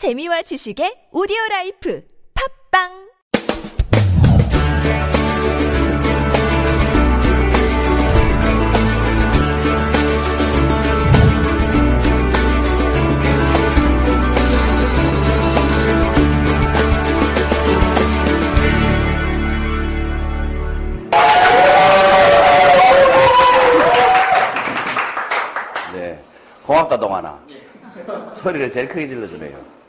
재미와 지식의 오디오 라이프 팝빵 네. 고맙다, 동아나. 소리를 제일 크게 질러주네요.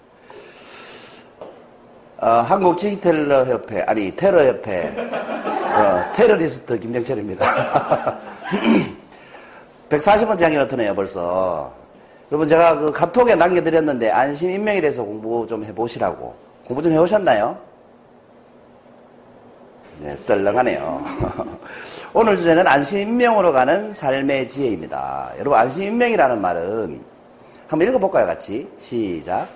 어, 한국 디지털러 협회, 아니, 테러 협회, 어, 테러리스트 김정철입니다. 140번째 향기 나타네요, 벌써. 여러분, 제가 그 카톡에 남겨드렸는데, 안심 인명에 대해서 공부 좀 해보시라고. 공부 좀 해오셨나요? 네, 썰렁하네요. 오늘 주제는 안심 인명으로 가는 삶의 지혜입니다. 여러분, 안심 인명이라는 말은 한번 읽어볼까요, 같이? 시작.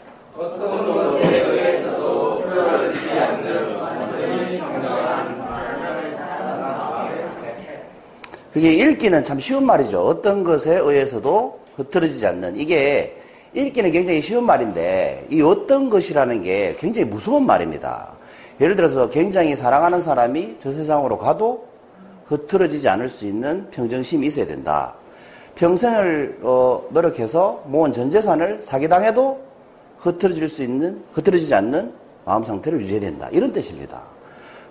그게 읽기는 참 쉬운 말이죠. 어떤 것에 의해서도 흐트러지지 않는. 이게 읽기는 굉장히 쉬운 말인데, 이 어떤 것이라는 게 굉장히 무서운 말입니다. 예를 들어서 굉장히 사랑하는 사람이 저 세상으로 가도 흐트러지지 않을 수 있는 평정심이 있어야 된다. 평생을 어, 노력해서 모은 전 재산을 사기당해도 흐트러질 수 있는 흐트러지지 않는 마음 상태를 유지해야 된다. 이런 뜻입니다.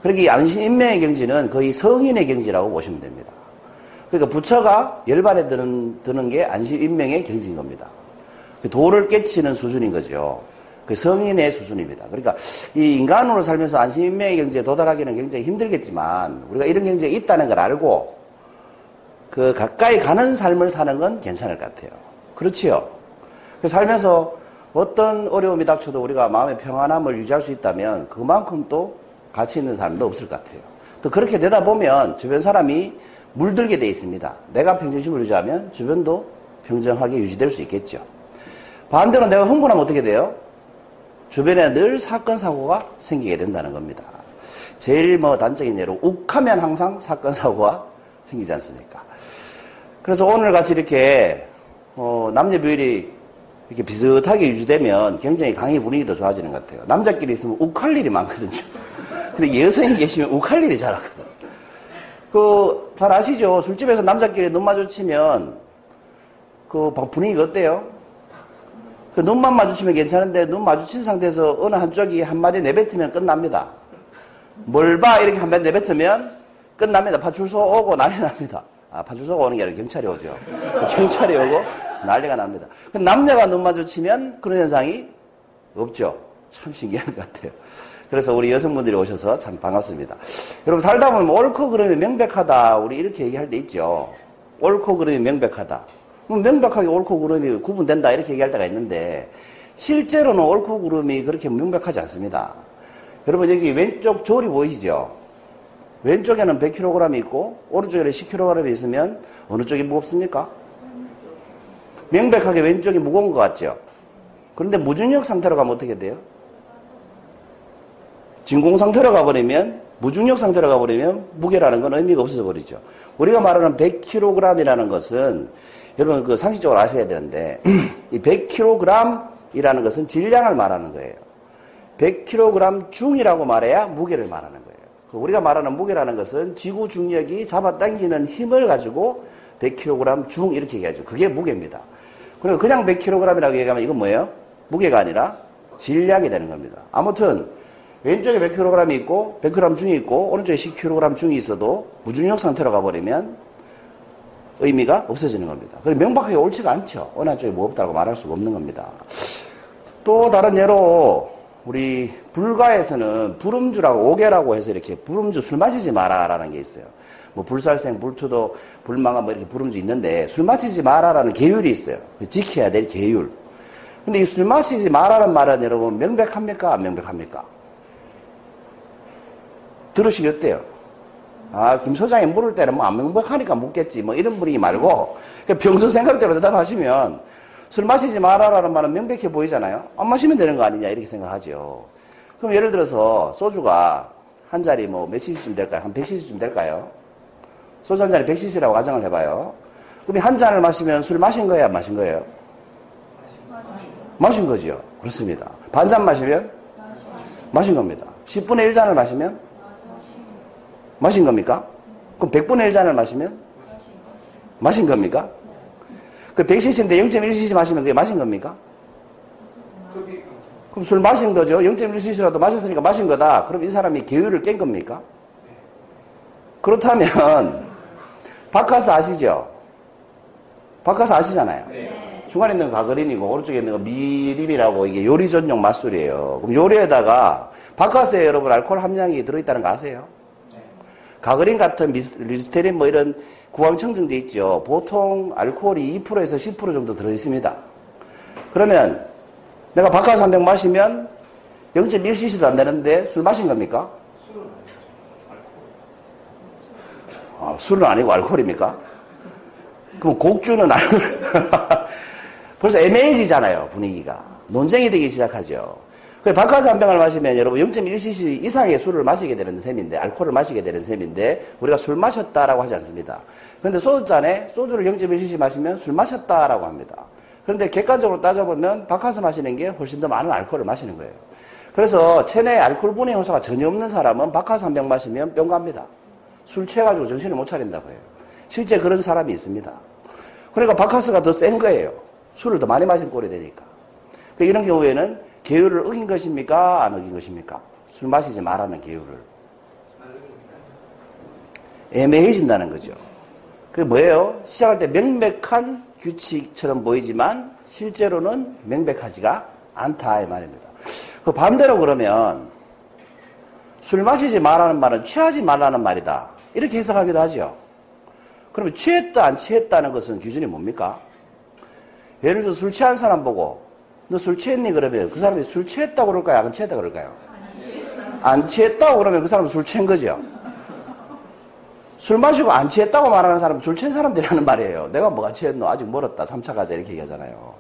그러니까 이 안심 인명의 경지는 거의 성인의 경지라고 보시면 됩니다. 그러니까 부처가 열반에 드는, 드는 게 안심 인명의 경지인 겁니다. 그 도를 깨치는 수준인 거죠. 그 성인의 수준입니다. 그러니까 이 인간으로 살면서 안심 인명의 경지에 도달하기는 굉장히 힘들겠지만 우리가 이런 경지가 있다는 걸 알고 그 가까이 가는 삶을 사는 건 괜찮을 것 같아요. 그렇지요. 그 살면서 어떤 어려움이 닥쳐도 우리가 마음의 평안함을 유지할 수 있다면 그만큼 또 가치 있는 사람도 없을 것 같아요. 또 그렇게 되다 보면 주변 사람이 물들게 돼 있습니다. 내가 평정심을 유지하면 주변도 평정하게 유지될 수 있겠죠. 반대로 내가 흥분하면 어떻게 돼요? 주변에 늘 사건 사고가 생기게 된다는 겁니다. 제일 뭐 단적인 예로 욱하면 항상 사건 사고가 생기지 않습니까? 그래서 오늘 같이 이렇게 어, 남녀 비율이 이렇게 비슷하게 유지되면 굉장히 강의 분위기도 좋아지는 것 같아요. 남자끼리 있으면 욱할 일이 많거든요. 근데 여성이 계시면 욱할 일이 잘하거든. 그, 잘 아시죠? 술집에서 남자끼리 눈 마주치면 그 분위기가 어때요? 그 눈만 마주치면 괜찮은데 눈 마주친 상태에서 어느 한쪽이 한마디 내뱉으면 끝납니다. 뭘 봐? 이렇게 한마디 내뱉으면 끝납니다. 파출소 오고 난리 납니다. 아, 파출소가 오는 게 아니라 경찰이 오죠. 경찰이 오고 난리가 납니다. 그 남녀가 눈 마주치면 그런 현상이 없죠. 참 신기한 것 같아요. 그래서 우리 여성분들이 오셔서 참 반갑습니다. 여러분 살다 보면 옳고 그름이 명백하다. 우리 이렇게 얘기할 때 있죠. 옳고 그름이 명백하다. 명백하게 옳고 그름이 구분된다. 이렇게 얘기할 때가 있는데 실제로는 옳고 그름이 그렇게 명백하지 않습니다. 여러분 여기 왼쪽 조리 보이시죠? 왼쪽에는 100kg 있고 오른쪽에는 10kg 있으면 어느 쪽이 무겁습니까? 명백하게 왼쪽이 무거운 것 같죠? 그런데 무중력 상태로 가면 어떻게 돼요? 진공 상태로 가버리면 무중력 상태로 가버리면 무게라는 건 의미가 없어져 버리죠. 우리가 말하는 100kg이라는 것은 여러분 그 상식적으로 아셔야 되는데 이 100kg이라는 것은 질량을 말하는 거예요. 100kg 중이라고 말해야 무게를 말하는 거예요. 그 우리가 말하는 무게라는 것은 지구 중력이 잡아당기는 힘을 가지고 100kg 중 이렇게 얘기하죠. 그게 무게입니다. 그리고 그냥 100kg이라고 얘기하면 이건 뭐예요? 무게가 아니라 질량이 되는 겁니다. 아무튼 왼쪽에 100kg 있고 100g 중이 있고 오른쪽에 10kg 중이 있어도 무중력 상태로 가버리면 의미가 없어지는 겁니다. 그리고 명백하게 옳지가 않죠. 어느 한쪽이 무겁다고 말할 수가 없는 겁니다. 또 다른 예로 우리 불가에서는 불음주라고 오계라고 해서 이렇게 불음주 술 마시지 마라라는 게 있어요. 뭐 불살생, 불투도, 불망아 뭐 이렇게 불음주 있는데 술 마시지 마라라는 계율이 있어요. 지켜야 될 계율. 근데 이 술 마시지 마라는 말은 여러분 명백합니까? 안 명백합니까? 들으시기 어때요? 아, 김 소장이 물을 때는 뭐 안 명백하니까 묻겠지. 뭐 이런 분위기 말고 평소 생각대로 대답하시면 술 마시지 마라라는 말은 명백해 보이잖아요. 안 마시면 되는 거 아니냐 이렇게 생각하죠. 그럼 예를 들어서 소주가 한 잔이 뭐 몇 cc쯤 될까요? 한 100cc쯤 될까요? 소주 한 잔이 100cc라고 가정을 해봐요. 그럼 한 잔을 마시면 술 마신 거예요? 안 마신 거예요? 마신 거죠. 그렇습니다. 반 잔 마시면 마신 겁니다. 10분의 1잔을 마시면 마신 겁니까? 그럼 100분의 1잔을 마시면 마신 겁니까? 그 100cc인데 0.1cc 마시면 그게 마신 겁니까? 그럼 술 마신 거죠. 0.1cc라도 마셨으니까 마신 거다. 그럼 이 사람이 계율을 깬 겁니까? 그렇다면 바카스 아시죠? 바카스 아시잖아요. 중간에 있는 거 가그린이고 오른쪽에 있는 거 미림이라고 이게 요리 전용 맛술이에요. 그럼 요리에다가 바카스에 여러분 알코올 함량이 들어있다는 거 아세요? 가그린 같은 리스테린 뭐 이런 구황청정제 있죠. 보통 알코올이 2%에서 10% 정도 들어있습니다. 그러면 내가 한병 마시면 0.1cc도 안 되는데 술 마신 겁니까? 아, 술은 아니고 알코올입니까? 그럼 곡주는 알코올. 벌써 애매해지잖아요, 분위기가. 논쟁이 되기 시작하죠. 그 바카스 한 병을 마시면 여러분 0.1cc 이상의 술을 마시게 되는 셈인데, 알코올을 마시게 되는 셈인데, 우리가 술 마셨다라고 하지 않습니다. 그런데 소주잔에 소주를 0.1cc 마시면 술 마셨다라고 합니다. 그런데 객관적으로 따져보면 바카스 마시는 게 훨씬 더 많은 알코올을 마시는 거예요. 그래서 체내에 알코올 분해 효소가 전혀 없는 사람은 바카스 한 병 마시면 병 갑니다. 술 취해가지고 정신을 못 차린다고 해요. 실제 그런 사람이 있습니다. 그러니까 바카스가 더 센 거예요. 술을 더 많이 마신 꼴이 되니까. 그 이런 경우에는 계율을 어긴 것입니까? 안 어긴 것입니까? 술 마시지 말라는 계율을. 애매해진다는 거죠. 그게 뭐예요? 시작할 때 명백한 규칙처럼 보이지만 실제로는 명백하지가 않다 이 말입니다. 그 반대로 그러면 술 마시지 말라는 말은 취하지 말라는 말이다. 이렇게 해석하기도 하죠. 그러면 취했다 안 취했다는 것은 기준이 뭡니까? 예를 들어서 술 취한 사람 보고 너 술 취했니 그러면 그 사람이 술 취했다고 그럴까요? 안 취했다고 그럴까요? 안 취했다고 그러면 그 사람은 술 취한 거죠. 술 마시고 안 취했다고 말하는 사람은 술 취한 사람들이라는 말이에요. 내가 뭐가 취했노? 아직 멀었다. 3차 가자. 이렇게 얘기하잖아요.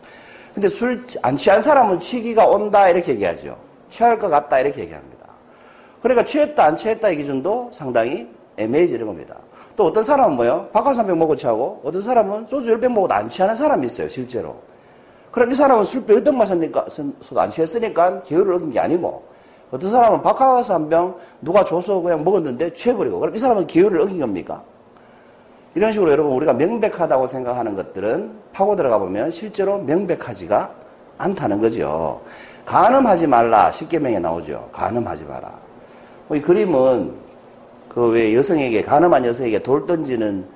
근데 술 안 취한 사람은 취기가 온다. 이렇게 얘기하죠. 취할 것 같다. 이렇게 얘기합니다. 그러니까 취했다, 안 취했다의 기준도 상당히 애매해지는 겁니다. 또 어떤 사람은 뭐요? 바카스 한병 먹고 취하고 어떤 사람은 소주 10병 먹어도 안 취하는 사람이 있어요. 실제로. 그럼 이 사람은 술 10병 마셨으니까, 안 취했으니까 계율을 얻은 게 아니고 어떤 사람은 바카스 한병 누가 줘서 그냥 먹었는데 취해버리고 그럼 이 사람은 계율을 어긴 겁니까? 이런 식으로 여러분 우리가 명백하다고 생각하는 것들은 파고 들어가 보면 실제로 명백하지가 않다는 거죠. 간음하지 말라. 십계명에 나오죠. 간음하지 마라. 이 그림은 그 왜 여성에게 간음한 여성에게 돌 던지는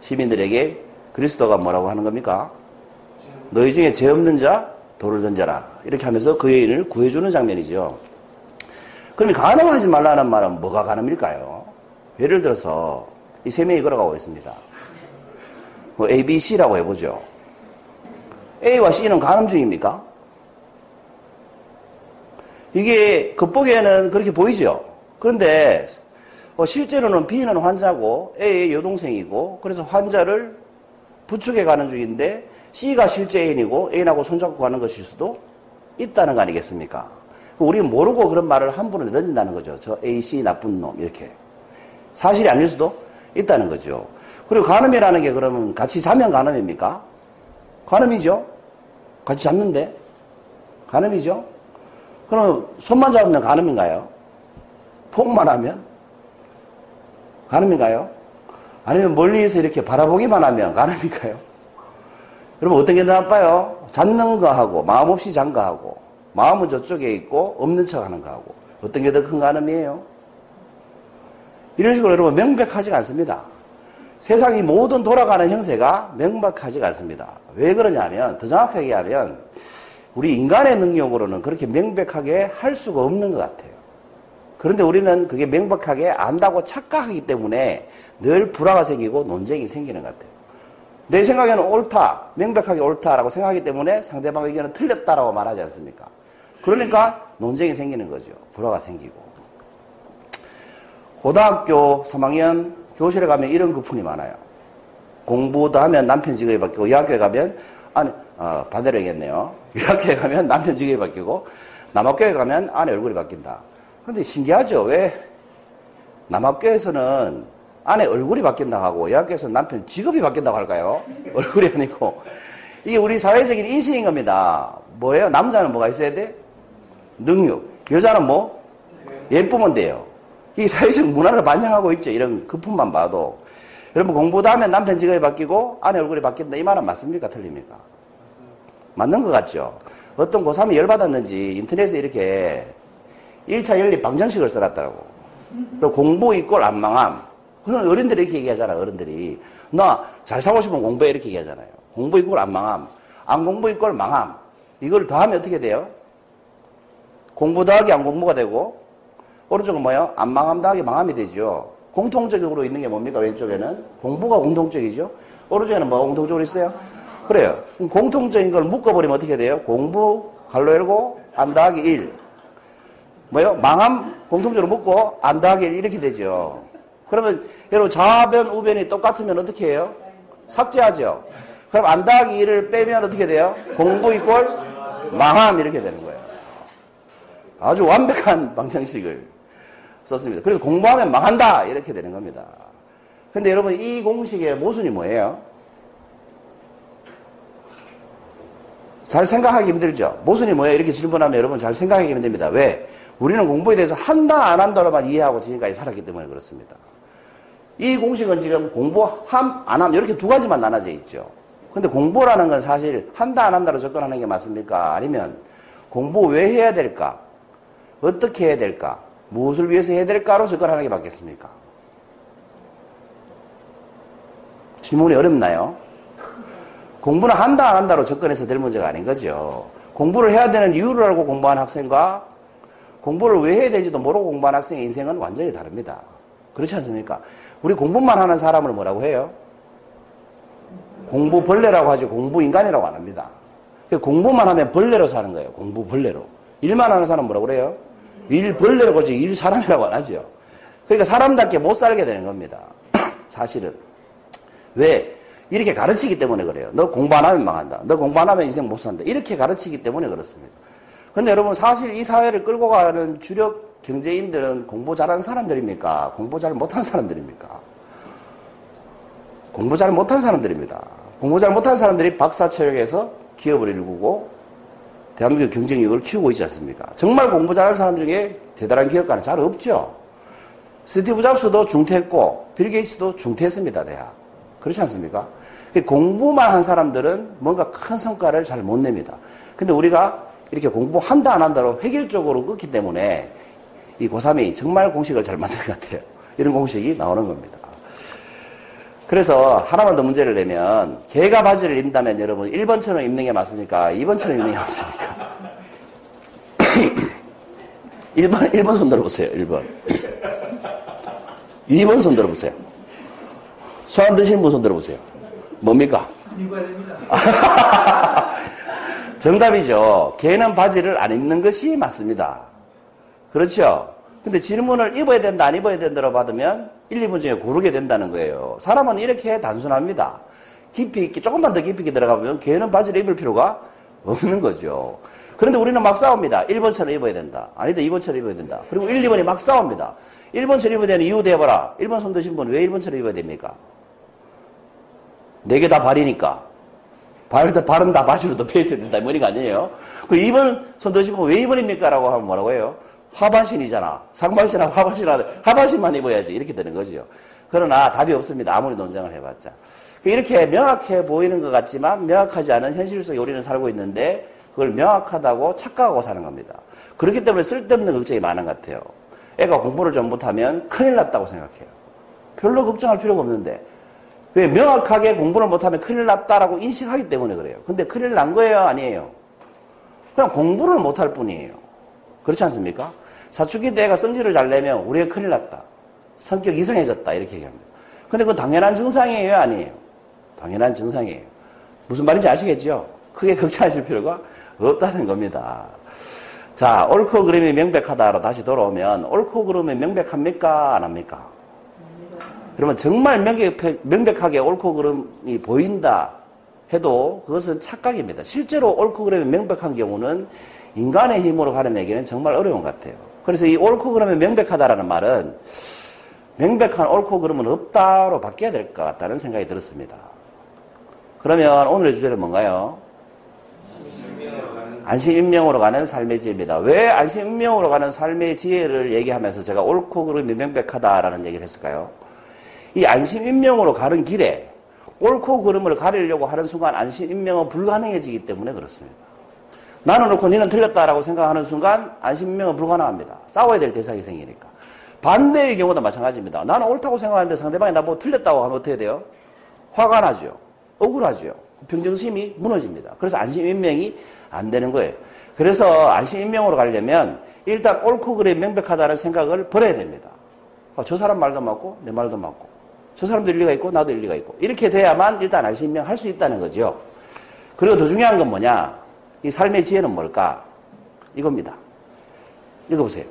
시민들에게 그리스도가 뭐라고 하는 겁니까? 너희 중에 죄 없는 자 돌을 던져라. 이렇게 하면서 그 여인을 구해주는 장면이죠. 그럼 간음하지 말라는 말은 뭐가 간음일까요? 예를 들어서 이 세 명이 걸어가고 있습니다. 뭐 A, B, C라고 해보죠. A와 C는 간음 중입니까? 이게 겉보기에는 그렇게 보이죠. 그런데 어, 실제로는 B는 환자고 A의 여동생이고 그래서 환자를 부축해 가는 중인데 C가 실제 애인이고 애인하고 손잡고 가는 것일 수도 있다는 거 아니겠습니까? 우리는 모르고 그런 말을 함부로 내던진다는 거죠. 저 A, C 나쁜 놈 이렇게. 사실이 아닐 수도 있다는 거죠. 그리고 간음이라는 게 그러면 같이 자면 간음입니까? 간음이죠. 같이 잤는데 간음이죠. 그럼 손만 잡으면 간음인가요? 폼만 하면 간음인가요? 아니면 멀리서 이렇게 바라보기만 하면 간음인가요? 여러분 어떤 게 더 나빠요? 잡는 거하고 마음 없이 잔 거하고 마음은 저쪽에 있고 없는 척 하는 거하고 어떤 게 더큰 간음이에요? 이런 식으로 여러분 명백하지가 않습니다. 세상이 모든 돌아가는 형세가 명백하지가 않습니다. 왜 그러냐면 더 정확하게 얘기하면 우리 인간의 능력으로는 그렇게 명백하게 할 수가 없는 것 같아요. 그런데 우리는 그게 명백하게 안다고 착각하기 때문에 늘 불화가 생기고 논쟁이 생기는 것 같아요. 내 생각에는 옳다, 명백하게 옳다라고 생각하기 때문에 상대방 의견은 틀렸다라고 말하지 않습니까? 그러니까 논쟁이 생기는 거죠. 불화가 생기고. 고등학교 3학년 교실에 가면 이런 거품이 많아요. 공부도 하면 남편 직업이 바뀌고, 여학교에 가면, 아니, 어, 반대로 얘기했네요. 여학교에 가면 남편 직업이 바뀌고, 남학교에 가면 아내 얼굴이 바뀐다. 근데 신기하죠? 왜 남학교에서는 아내 얼굴이 바뀐다 하고, 여학교에서는 남편 직업이 바뀐다고 할까요? 얼굴이 아니고. 이게 우리 사회적인 인식인 겁니다. 뭐예요? 남자는 뭐가 있어야 돼? 능력. 여자는 뭐? 예쁘면 돼요. 이 사회적 문화를 반영하고 있죠. 이런 거품만 봐도. 여러분 공부도 하면 남편 직업이 바뀌고 아내 얼굴이 바뀐다. 이 말은 맞습니까? 틀립니까? 맞는 것 같죠? 어떤 고3이 열받았는지 인터넷에 이렇게 1차 연립 방정식을 써놨더라고. 그리고 공부 이꼴 안망함. 그런 어른들이 이렇게 얘기하잖아, 어른들이. 나 잘 사고 싶으면 공부해 이렇게 얘기하잖아요. 공부 이꼴 안망함. 안 공부 이꼴 망함. 이걸 더하면 어떻게 돼요? 공부 더하기 안 공부가 되고, 오른쪽은 뭐예요? 안 망함 더하기 망함이 되죠. 공통적으로 있는 게 뭡니까? 왼쪽에는? 공부가 공통적이죠. 오른쪽에는 뭐가 공통적으로 있어요? 그래요. 공통적인 걸 묶어버리면 어떻게 돼요? 공부, 갈로 열고, 안 더하기 1. 뭐요? 망함 공통적으로 묶고, 안 더하기 1 이렇게 되죠. 그러면 여러분 좌변, 우변이 똑같으면 어떻게 해요? 삭제하죠. 그럼 안 더하기 1을 빼면 어떻게 돼요? 공부 이꼴 망함 이렇게 되는 거예요. 아주 완벽한 방정식을 썼습니다. 그래서 공부하면 망한다 이렇게 되는 겁니다. 근데 여러분 이 공식의 모순이 뭐예요? 잘 생각하기 힘들죠. 모순이 뭐예요? 이렇게 질문하면 여러분 잘 생각하기 힘듭니다. 왜? 우리는 공부에 대해서 한다 안 한다로만 이해하고 지금까지 살았기 때문에 그렇습니다. 이 공식은 지금 공부함 안함 이렇게 두 가지만 나눠져 있죠. 근데 공부라는 건 사실 한다 안 한다로 접근하는 게 맞습니까? 아니면 공부 왜 해야 될까? 어떻게 해야 될까? 무엇을 위해서 해야 될까로 접근하는 게 맞겠습니까? 질문이 어렵나요? 공부는 한다 안 한다로 접근해서 될 문제가 아닌 거죠. 공부를 해야 되는 이유를 알고 공부한 학생과 공부를 왜 해야 되는지도 모르고 공부한 학생의 인생은 완전히 다릅니다. 그렇지 않습니까? 우리 공부만 하는 사람을 뭐라고 해요? 공부 벌레라고 하죠. 공부 인간이라고 안 합니다. 공부만 하면 벌레로 사는 거예요. 공부 벌레로. 일만 하는 사람 뭐라고 그래요? 일 벌레라고 하지 일 사람이라고 안 하죠. 그러니까 사람답게 못 살게 되는 겁니다. 사실은. 왜? 이렇게 가르치기 때문에 그래요. 너 공부 안 하면 망한다. 너 공부 안 하면 인생 못 산다. 이렇게 가르치기 때문에 그렇습니다. 근데 여러분 사실 이 사회를 끌고 가는 주력 경제인들은 공부 잘하는 사람들입니까? 공부 잘 못한 사람들입니까? 공부 잘 못한 사람들입니다. 공부 잘 못한 사람들이 박사 체력에서 기업을 일구고 대한민국 경쟁력을 키우고 있지 않습니까? 정말 공부 잘하는 사람 중에 대단한 기업가는 잘 없죠. 스티브 잡스도 중퇴했고 빌 게이츠도 중퇴했습니다. 대학. 그렇지 않습니까? 공부만 한 사람들은 뭔가 큰 성과를 잘 못 냅니다. 근데 우리가 이렇게 공부한다 안 한다로 획일적으로 끊기 때문에 이 고3이 정말 공식을 잘 만든 것 같아요. 이런 공식이 나오는 겁니다. 그래서 하나만 더 문제를 내면 개가 바지를 입는다면 여러분 1번처럼 입는 게 맞습니까? 2번처럼 입는 게 맞습니까? 1번, 1번 손 들어보세요. 1번. 2번 손 들어보세요. 소안 드시는 분 손 들어보세요. 뭡니까? 정답이죠. 개는 바지를 안 입는 것이 맞습니다. 그렇죠? 근데 질문을 입어야 된다, 안 입어야 된다로 받으면 1, 2분 중에 고르게 된다는 거예요. 사람은 이렇게 단순합니다. 깊이 있게, 조금만 더 깊이 있게 들어가보면 개는 바지를 입을 필요가 없는 거죠. 그런데 우리는 막 싸웁니다. 1번처럼 입어야 된다. 아니다, 2번처럼 입어야 된다. 그리고 1, 2번이 막 싸웁니다. 1번처럼 입어야 되는 이유 대봐라. 1번 손 드신 분 왜 1번처럼 입어야 됩니까? 네 개 다 발이니까. 발, 발은 다 바지로 덮여 있어야 된다. 머리가 아니에요. 그 2번 손 드신 분 왜 2번입니까? 라고 하면 뭐라고 해요? 하반신이잖아. 상반신하고 하반신하고 하반신만 입어야지. 이렇게 되는 거죠. 그러나 답이 없습니다. 아무리 논쟁을 해봤자. 이렇게 명확해 보이는 것 같지만 명확하지 않은 현실 속에 우리는 살고 있는데 그걸 명확하다고 착각하고 사는 겁니다. 그렇기 때문에 쓸데없는 걱정이 많은 것 같아요. 애가 공부를 좀 못하면 큰일 났다고 생각해요. 별로 걱정할 필요가 없는데 왜 명확하게 공부를 못하면 큰일 났다라고 인식하기 때문에 그래요. 근데 큰일 난 거예요? 아니에요? 그냥 공부를 못할 뿐이에요. 그렇지 않습니까? 사춘기 때 애가 성질을 잘 내면 우리가 큰일 났다. 성격 이상해졌다. 이렇게 얘기합니다. 근데 그건 당연한 증상이에요? 아니에요? 당연한 증상이에요. 무슨 말인지 아시겠죠? 크게 걱정하실 필요가 없다는 겁니다. 자, 옳고 그름이 명백하다로 다시 돌아오면 옳고 그름이 명백합니까? 안 합니까? 그러면 정말 명백, 하게 옳고 그름이 보인다 해도 그것은 착각입니다. 실제로 옳고 그름이 명백한 경우는 인간의 힘으로 가려내기는 정말 어려운 것 같아요. 그래서 이 옳고 그름이 명백하다라는 말은 명백한 옳고 그름은 없다로 바뀌어야 될 것 같다는 생각이 들었습니다. 그러면 오늘의 주제는 뭔가요? 안심인명으로 가는 삶의 지혜입니다. 왜 안심인명으로 가는 삶의 지혜를 얘기하면서 제가 옳고 그름이 명백하다라는 얘기를 했을까요? 이 안심인명으로 가는 길에 옳고 그름을 가리려고 하는 순간 안심인명은 불가능해지기 때문에 그렇습니다. 나는 옳고 니는 틀렸다라고 생각하는 순간 안심인명은 불가능합니다. 싸워야 될 대상이 생기니까. 반대의 경우도 마찬가지입니다. 나는 옳다고 생각하는데 상대방이 나보고 틀렸다고 하면 어떻게 돼요? 화가 나죠. 억울하죠. 평정심이 무너집니다. 그래서 안심인명이 안 되는 거예요. 그래서 안심인명으로 가려면 일단 옳고 그래 명백하다는 생각을 버려야 됩니다. 아, 저 사람 말도 맞고 내 말도 맞고 저 사람도 일리가 있고 나도 일리가 있고 이렇게 돼야만 일단 안심인명 할 수 있다는 거죠. 그리고 더 중요한 건 뭐냐? 이 삶의 지혜는 뭘까? 이겁니다. 읽어보세요.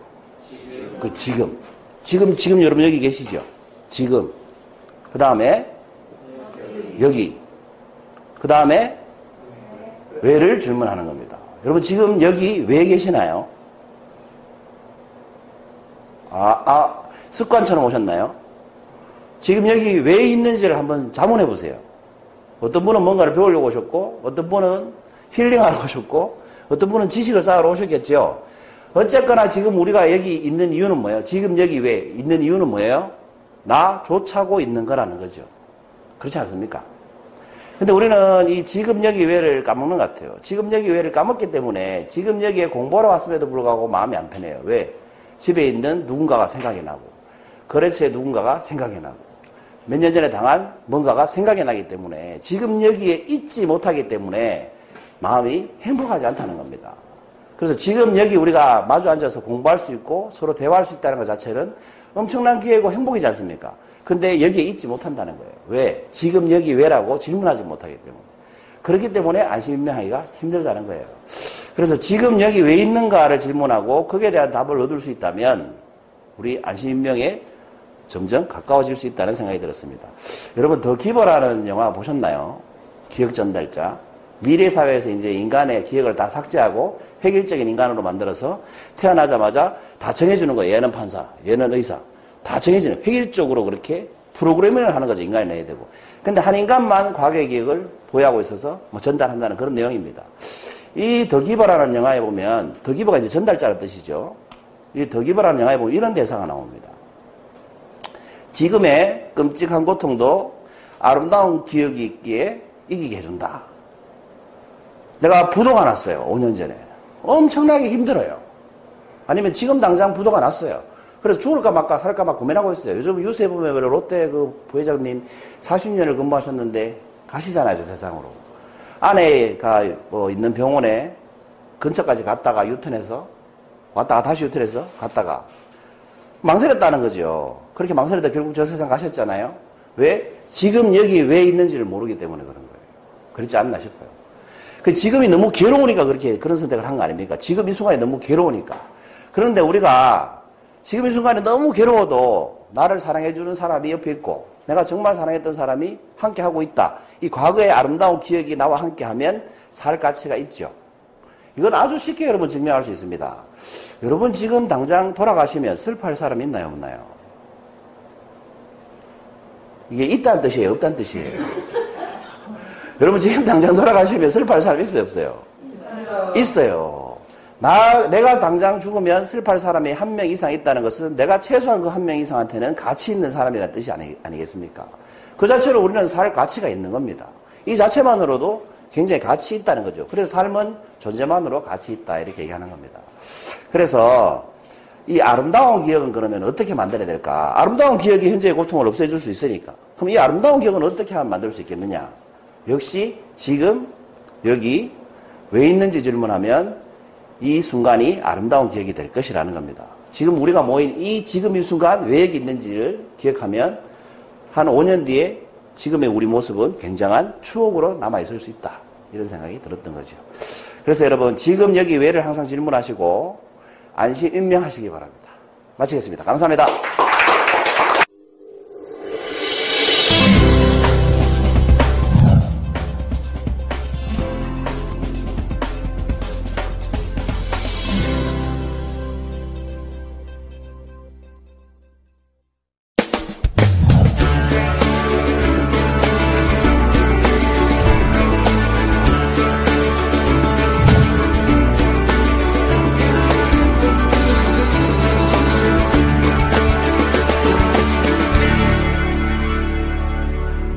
그 지금. 지금, 지금 여러분 여기 계시죠? 지금. 그 다음에 여기. 그 다음에 왜를 질문하는 겁니다. 여러분 지금 여기 왜 계시나요? 아, 아, 습관처럼 오셨나요? 지금 여기 왜 있는지를 한번 자문해 보세요. 어떤 분은 뭔가를 배우려고 오셨고, 어떤 분은 힐링하러 오셨고, 어떤 분은 지식을 쌓으러 오셨겠죠. 어쨌거나 지금 우리가 여기 있는 이유는 뭐예요? 지금 여기 왜 있는 이유는 뭐예요? 나 조차고 있는 거라는 거죠. 그렇지 않습니까? 근데 우리는 이 지금 여기 왜를 까먹는 것 같아요. 지금 여기 왜를 까먹기 때문에 지금 여기에 공부하러 왔음에도 불구하고 마음이 안 편해요. 왜? 집에 있는 누군가가 생각이 나고, 거래처에 누군가가 생각이 나고, 몇 년 전에 당한 뭔가가 생각이 나기 때문에 지금 여기에 있지 못하기 때문에 마음이 행복하지 않다는 겁니다. 그래서 지금 여기 우리가 마주 앉아서 공부할 수 있고 서로 대화할 수 있다는 것 자체는 엄청난 기회고 행복이지 않습니까? 근데 여기에 있지 못한다는 거예요. 왜? 지금 여기 왜라고 질문하지 못하기 때문에. 그렇기 때문에 안심인명하기가 힘들다는 거예요. 그래서 지금 여기 왜 있는가를 질문하고 거기에 대한 답을 얻을 수 있다면 우리 안심인명에 점점 가까워질 수 있다는 생각이 들었습니다. 여러분 더 기버라는 영화 보셨나요? 기억 전달자. 미래 사회에서 이제 인간의 기억을 다 삭제하고 획일적인 인간으로 만들어서 태어나자마자 다 정해주는 거예요. 얘는 판사, 얘는 의사. 다 정해지는 획일적으로 그렇게 프로그래밍을 하는 거죠. 인간이 내야 되고. 근데 한 인간만 과거의 기억을 보유하고 있어서 뭐 전달한다는 그런 내용입니다. 이 더기버라는 영화에 보면 더기버가 이제 전달자라는 뜻이죠. 이 더기버라는 영화에 보면 이런 대사가 나옵니다. 지금의 끔찍한 고통도 아름다운 기억이 있기에 이기게 해준다. 내가 부도가 났어요. 5년 전에. 엄청나게 힘들어요. 아니면 지금 당장 부도가 났어요. 그래서 죽을까 말까 살까 막 고민하고 있어요. 요즘 유세 보면 롯데 그 부회장님 40년을 근무하셨는데 가시잖아요, 저 세상으로. 아내가 뭐 있는 병원에 근처까지 갔다가 유턴해서 왔다가 다시 유턴해서 갔다가 망설였다는 거죠. 그렇게 망설였다 결국 저 세상 가셨잖아요. 왜? 지금 여기 왜 있는지를 모르기 때문에 그런 거예요. 그렇지 않나 싶어요. 그 지금이 너무 괴로우니까 그렇게 그런 선택을 한 거 아닙니까? 지금 이 순간이 너무 괴로우니까. 그런데 우리가 지금 이 순간에 너무 괴로워도 나를 사랑해주는 사람이 옆에 있고 내가 정말 사랑했던 사람이 함께 하고 있다. 이 과거의 아름다운 기억이 나와 함께 하면 살 가치가 있죠. 이건 아주 쉽게 여러분 증명할 수 있습니다. 여러분 지금 당장 돌아가시면 슬퍼할 사람 있나요? 없나요? 이게 있다는 뜻이에요? 없다는 뜻이에요? 여러분 지금 당장 돌아가시면 슬퍼할 사람 있어요? 없어요? 있어요. 나, 내가 당장 죽으면 슬퍼할 사람이 한 명 이상 있다는 것은 내가 최소한 그 한 명 이상한테는 가치 있는 사람이라는 뜻이 아니, 아니겠습니까? 그 자체로 우리는 살 가치가 있는 겁니다. 이 자체만으로도 굉장히 가치 있다는 거죠. 그래서 삶은 존재만으로 가치 있다 이렇게 얘기하는 겁니다. 그래서 이 아름다운 기억은 그러면 어떻게 만들어야 될까? 아름다운 기억이 현재의 고통을 없애줄 수 있으니까. 그럼 이 아름다운 기억은 어떻게 하면 만들 수 있겠느냐? 역시 지금 여기 왜 있는지 질문하면 이 순간이 아름다운 기억이 될 것이라는 겁니다. 지금 우리가 모인 이 지금 이 순간 왜 여기 있는지를 기억하면 한 5년 뒤에 지금의 우리 모습은 굉장한 추억으로 남아있을 수 있다. 이런 생각이 들었던 거죠. 그래서 여러분, 지금 여기 왜를 항상 질문하시고 안심 임명하시기 바랍니다. 마치겠습니다. 감사합니다.